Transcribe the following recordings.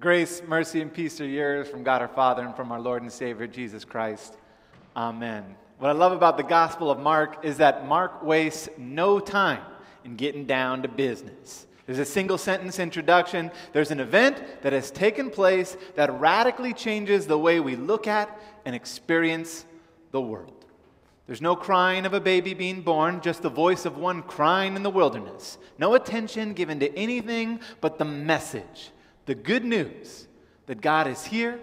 Grace, mercy, and peace are yours from God our Father and from our Lord and Savior Jesus Christ. Amen. What I love about the Gospel of Mark is that Mark wastes no time in getting down to business. There's a single sentence introduction. There's an event that has taken place that radically changes the way we look at and experience the world. There's no crying of a baby being born, just the voice of one crying in the wilderness. No attention given to anything but the message, the good news that God is here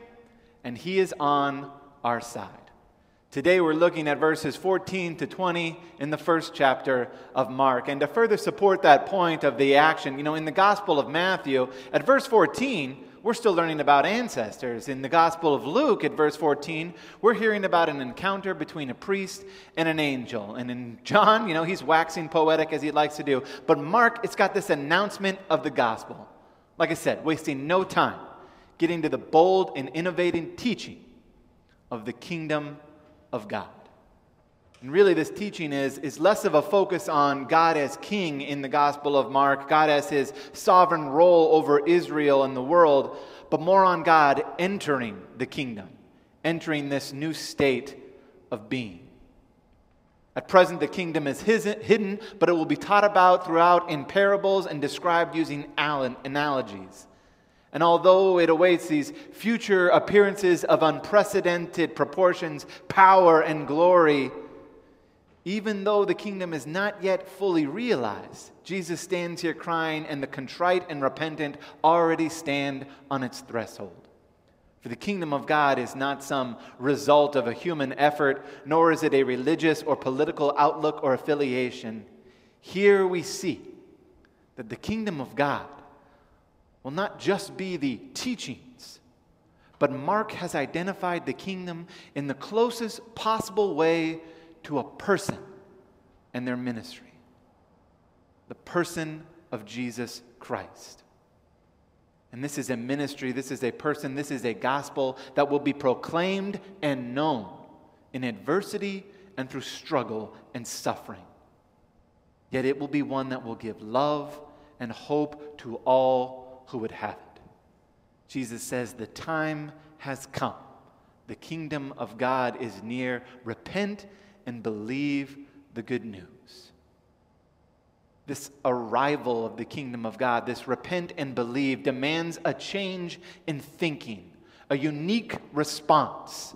and He is on our side. Today we're looking at verses 14 to 20 in the first chapter of Mark. And to further support that point of the action, you know, in the Gospel of Matthew, at verse 14, we're still learning about ancestors. In the Gospel of Luke, at verse 14, we're hearing about an encounter between a priest and an angel. And in John, you know, he's waxing poetic as he likes to do. But Mark, it's got this announcement of the gospel. Like I said, wasting no time getting to the bold and innovating teaching of the kingdom of God. And really, this teaching is, is less of a focus on God as king in the Gospel of Mark, God as his sovereign role over Israel and the world, but more on God entering the kingdom, entering this new state of being. At present, the kingdom is hidden, but it will be taught about throughout in parables and described using analogies. And although it awaits these future appearances of unprecedented proportions, power, and glory, even though the kingdom is not yet fully realized, Jesus stands here crying, and the contrite and repentant already stand on its threshold. For the kingdom of God is not some result of a human effort, nor is it a religious or political outlook or affiliation. Here we see that the kingdom of God will not just be the teachings, but Mark has identified the kingdom in the closest possible way to a person and their ministry the person of Jesus Christ. And this is a ministry, this is a person, this is a gospel that will be proclaimed and known in adversity and through struggle and suffering. Yet it will be one that will give love and hope to all who would have it. Jesus says, The time has come. The kingdom of God is near. Repent and believe the good news. This arrival of the kingdom of God, this repent and believe, demands a change in thinking, a unique response,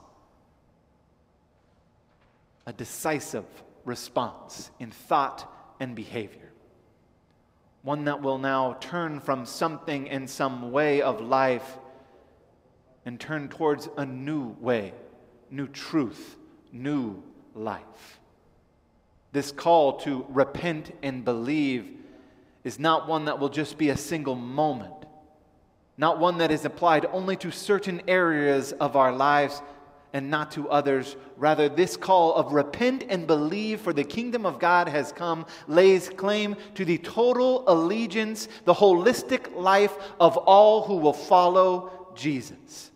a decisive response in thought and behavior. One that will now turn from something in some way of life and turn towards a new way, new truth, new life. This call to repent and believe is not one that will just be a single moment, not one that is applied only to certain areas of our lives and not to others. Rather, this call of repent and believe, for the kingdom of God has come, lays claim to the total allegiance, the holistic life of all who will follow Jesus.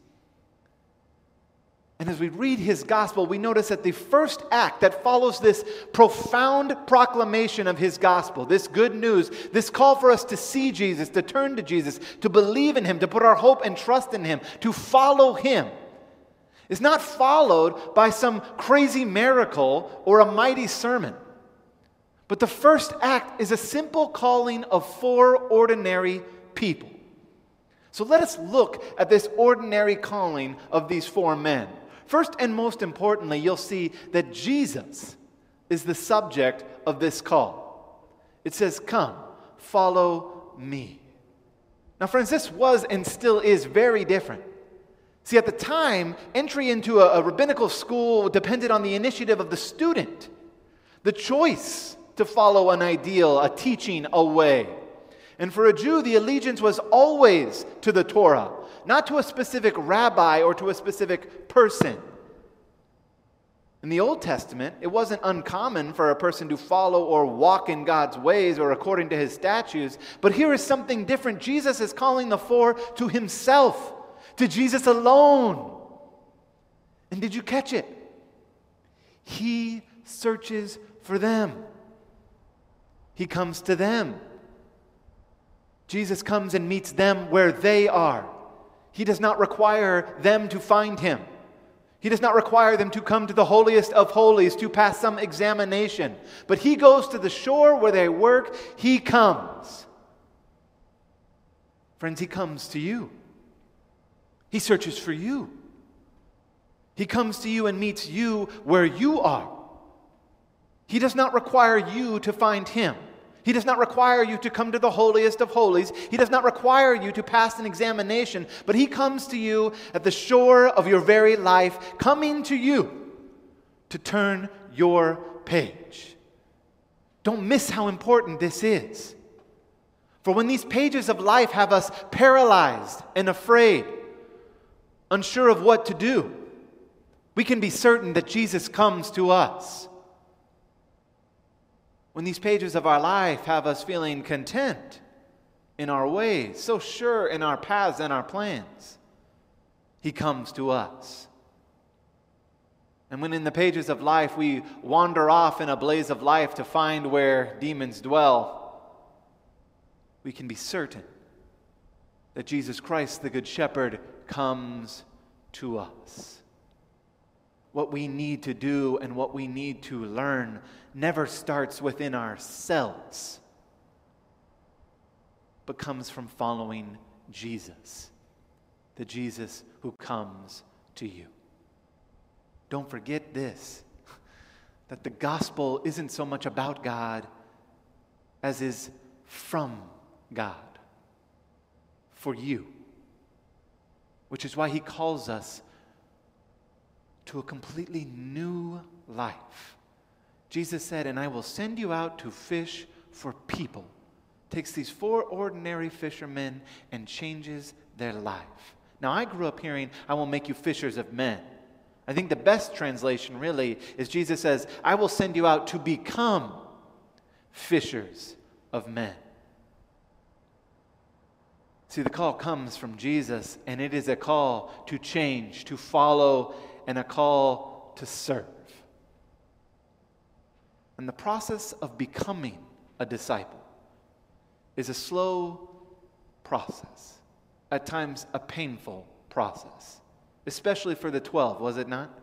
And as we read his gospel, we notice that the first act that follows this profound proclamation of his gospel, this good news, this call for us to see Jesus, to turn to Jesus, to believe in him, to put our hope and trust in him, to follow him, is not followed by some crazy miracle or a mighty sermon. But the first act is a simple calling of four ordinary people. So let us look at this ordinary calling of these four men. First and most importantly, you'll see that Jesus is the subject of this call. It says, Come, follow me. Now, friends, this was and still is very different. See, at the time, entry into a, a rabbinical school depended on the initiative of the student, the choice to follow an ideal, a teaching, a way. And for a Jew, the allegiance was always to the Torah, not to a specific rabbi or to a specific person. In the Old Testament, it wasn't uncommon for a person to follow or walk in God's ways or according to his statutes. But here is something different. Jesus is calling the four to himself, to Jesus alone. And did you catch it? He searches for them, he comes to them. Jesus comes and meets them where they are. He does not require them to find him. He does not require them to come to the holiest of holies to pass some examination. But he goes to the shore where they work. He comes. Friends, he comes to you. He searches for you. He comes to you and meets you where you are. He does not require you to find him. He does not require you to come to the holiest of holies. He does not require you to pass an examination, but He comes to you at the shore of your very life, coming to you to turn your page. Don't miss how important this is. For when these pages of life have us paralyzed and afraid, unsure of what to do, we can be certain that Jesus comes to us. When these pages of our life have us feeling content in our ways, so sure in our paths and our plans, He comes to us. And when in the pages of life we wander off in a blaze of life to find where demons dwell, we can be certain that Jesus Christ, the Good Shepherd, comes to us. What we need to do and what we need to learn never starts within ourselves, but comes from following Jesus, the Jesus who comes to you. Don't forget this that the gospel isn't so much about God as is from God for you, which is why he calls us to a completely new life. Jesus said, And I will send you out to fish for people. Takes these four ordinary fishermen and changes their life. Now, I grew up hearing, I will make you fishers of men. I think the best translation really is Jesus says, I will send you out to become fishers of men. See, the call comes from Jesus, and it is a call to change, to follow, and a call to serve. And the process of becoming a disciple is a slow process, at times a painful process, especially for the 12, was it not?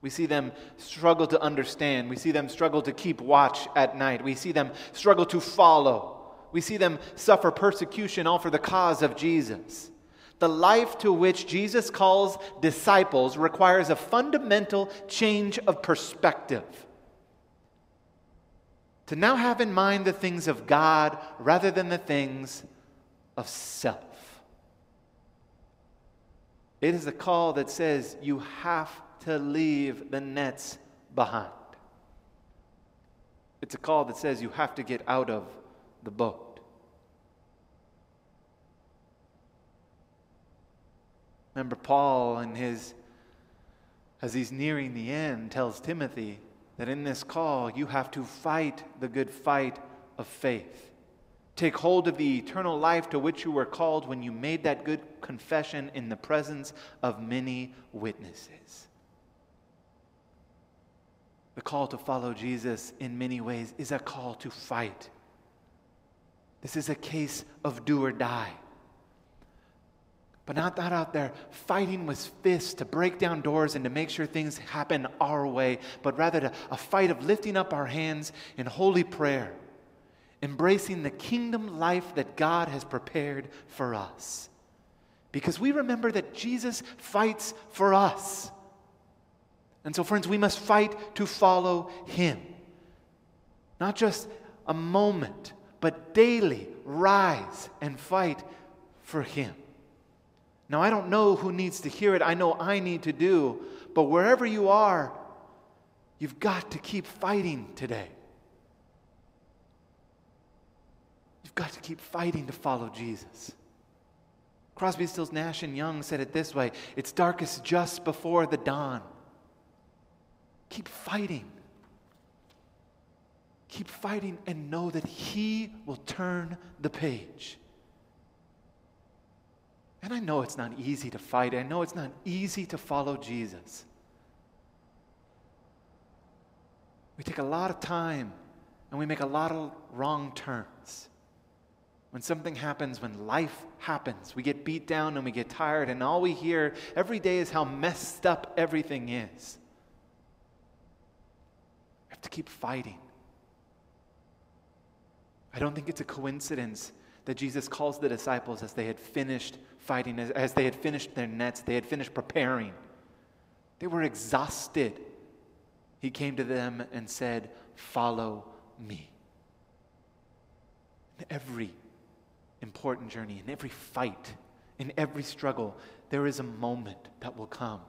We see them struggle to understand. We see them struggle to keep watch at night. We see them struggle to follow. We see them suffer persecution all for the cause of Jesus. The life to which Jesus calls disciples requires a fundamental change of perspective to now have in mind the things of God rather than the things of self. It is a call that says you have to leave the nets behind. It's a call that says you have to get out of the boat. Remember Paul and his as he's nearing the end tells Timothy that in this call you have to fight the good fight of faith. Take hold of the eternal life to which you were called when you made that good confession in the presence of many witnesses. The call to follow Jesus in many ways is a call to fight. This is a case of do or die but not that out there fighting with fists to break down doors and to make sure things happen our way, but rather to, a fight of lifting up our hands in holy prayer, embracing the kingdom life that God has prepared for us. Because we remember that Jesus fights for us. And so, friends, we must fight to follow him. Not just a moment, but daily rise and fight for him. Now, I don't know who needs to hear it. I know I need to do. But wherever you are, you've got to keep fighting today. You've got to keep fighting to follow Jesus. Crosby, Stills, Nash, and Young said it this way It's darkest just before the dawn. Keep fighting. Keep fighting and know that He will turn the page. And I know it's not easy to fight. I know it's not easy to follow Jesus. We take a lot of time and we make a lot of wrong turns. when something happens, when life happens, we get beat down and we get tired, and all we hear every day is how messed up everything is. We have to keep fighting. I don't think it's a coincidence that Jesus calls the disciples as they had finished fighting, as, as they had finished their nets, they had finished preparing. They were exhausted. He came to them and said, Follow me. In every important journey, in every fight, in every struggle, there is a moment that will come.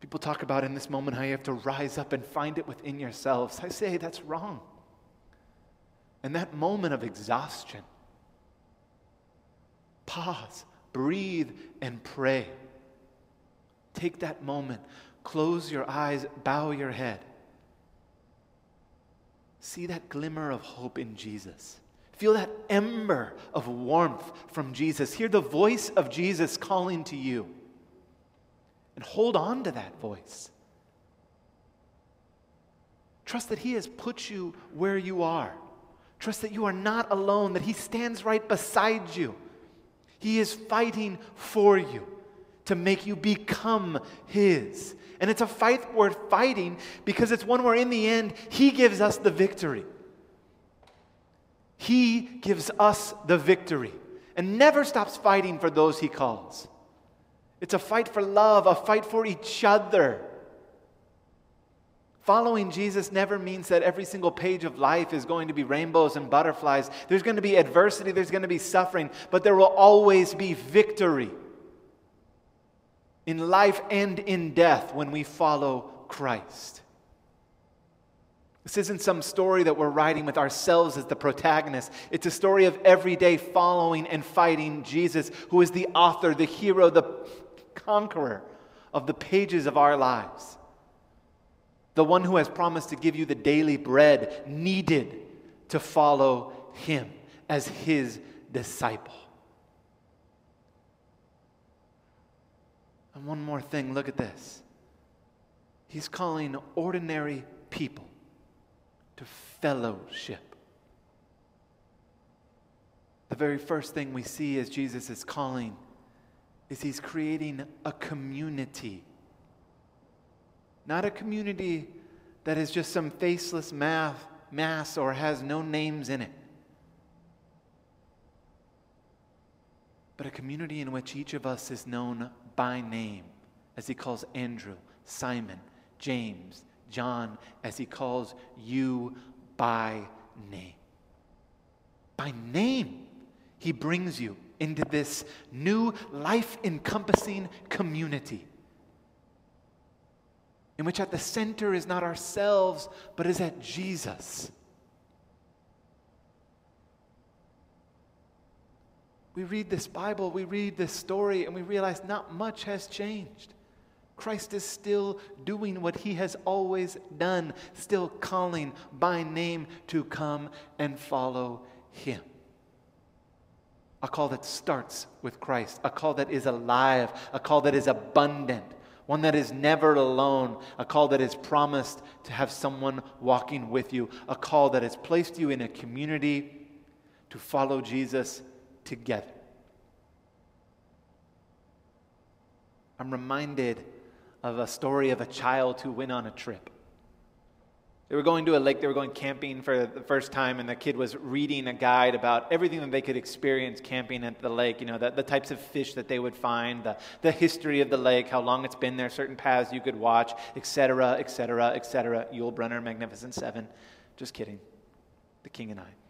People talk about in this moment how you have to rise up and find it within yourselves. I say that's wrong. And that moment of exhaustion, pause, breathe, and pray. Take that moment, close your eyes, bow your head. See that glimmer of hope in Jesus. Feel that ember of warmth from Jesus. Hear the voice of Jesus calling to you. And hold on to that voice. Trust that He has put you where you are. Trust that you are not alone, that He stands right beside you. He is fighting for you to make you become His. And it's a fight worth fighting because it's one where, in the end, He gives us the victory. He gives us the victory and never stops fighting for those He calls. It's a fight for love, a fight for each other. Following Jesus never means that every single page of life is going to be rainbows and butterflies. There's going to be adversity, there's going to be suffering, but there will always be victory in life and in death when we follow Christ. This isn't some story that we're writing with ourselves as the protagonist. It's a story of every day following and fighting Jesus, who is the author, the hero, the conqueror of the pages of our lives the one who has promised to give you the daily bread needed to follow him as his disciple. And one more thing look at this. He's calling ordinary people to fellowship. The very first thing we see as Jesus is calling is he's creating a community not a community that is just some faceless math, mass or has no names in it. But a community in which each of us is known by name, as he calls Andrew, Simon, James, John, as he calls you by name. By name, he brings you into this new life encompassing community in which at the center is not ourselves, but is at Jesus. We read this Bible, we read this story, and we realize not much has changed. Christ is still doing what he has always done, still calling by name to come and follow him. A call that starts with Christ, a call that is alive, a call that is abundant, one that is never alone, a call that is promised to have someone walking with you, a call that has placed you in a community to follow Jesus together. I'm reminded of a story of a child who went on a trip. They were going to a lake, they were going camping for the first time, and the kid was reading a guide about everything that they could experience camping at the lake, you know, the, the types of fish that they would find, the, the history of the lake, how long it's been there, certain paths you could watch, etc., etc., etc. Yul Brynner, Magnificent Seven. Just kidding. The King and I.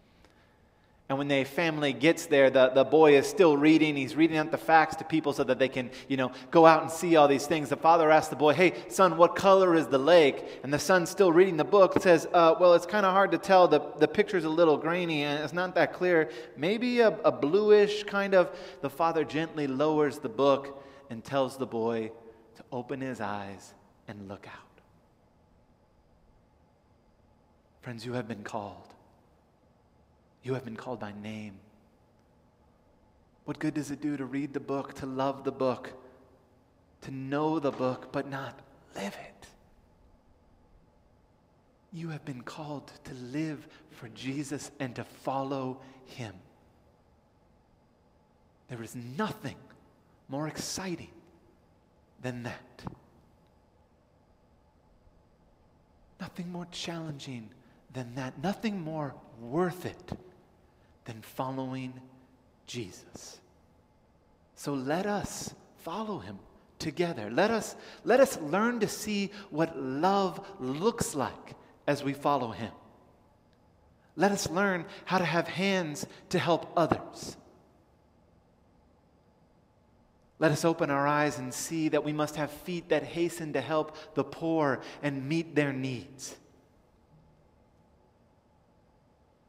And when the family gets there, the, the boy is still reading. He's reading out the facts to people so that they can, you know, go out and see all these things. The father asks the boy, Hey, son, what color is the lake? And the son's still reading the book. Says, uh, Well, it's kind of hard to tell. The, the picture's a little grainy and it's not that clear. Maybe a, a bluish kind of. The father gently lowers the book and tells the boy to open his eyes and look out. Friends, you have been called you have been called by name. What good does it do to read the book, to love the book, to know the book, but not live it? You have been called to live for Jesus and to follow him. There is nothing more exciting than that. Nothing more challenging than that. Nothing more worth it than following Jesus. So let us follow him together. Let us, let us learn to see what love looks like as we follow him. Let us learn how to have hands to help others. Let us open our eyes and see that we must have feet that hasten to help the poor and meet their needs.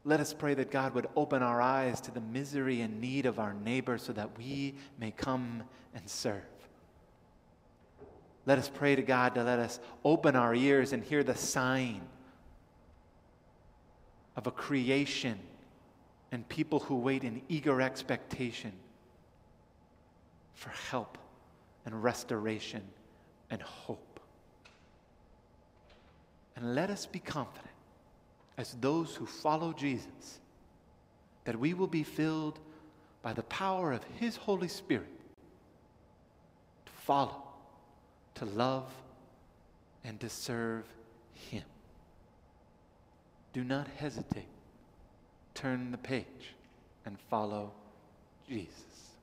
Let us pray that God would open our eyes to the misery and need of our neighbor so that we may come and serve. Let us pray to God to let us open our ears and hear the sign of a creation and people who wait in eager expectation for help and restoration and hope. And let us be confident as those who follow Jesus that we will be filled by the power of His Holy Spirit to follow, to love, and to serve Him. Do not hesitate. Turn the page and follow Jesus.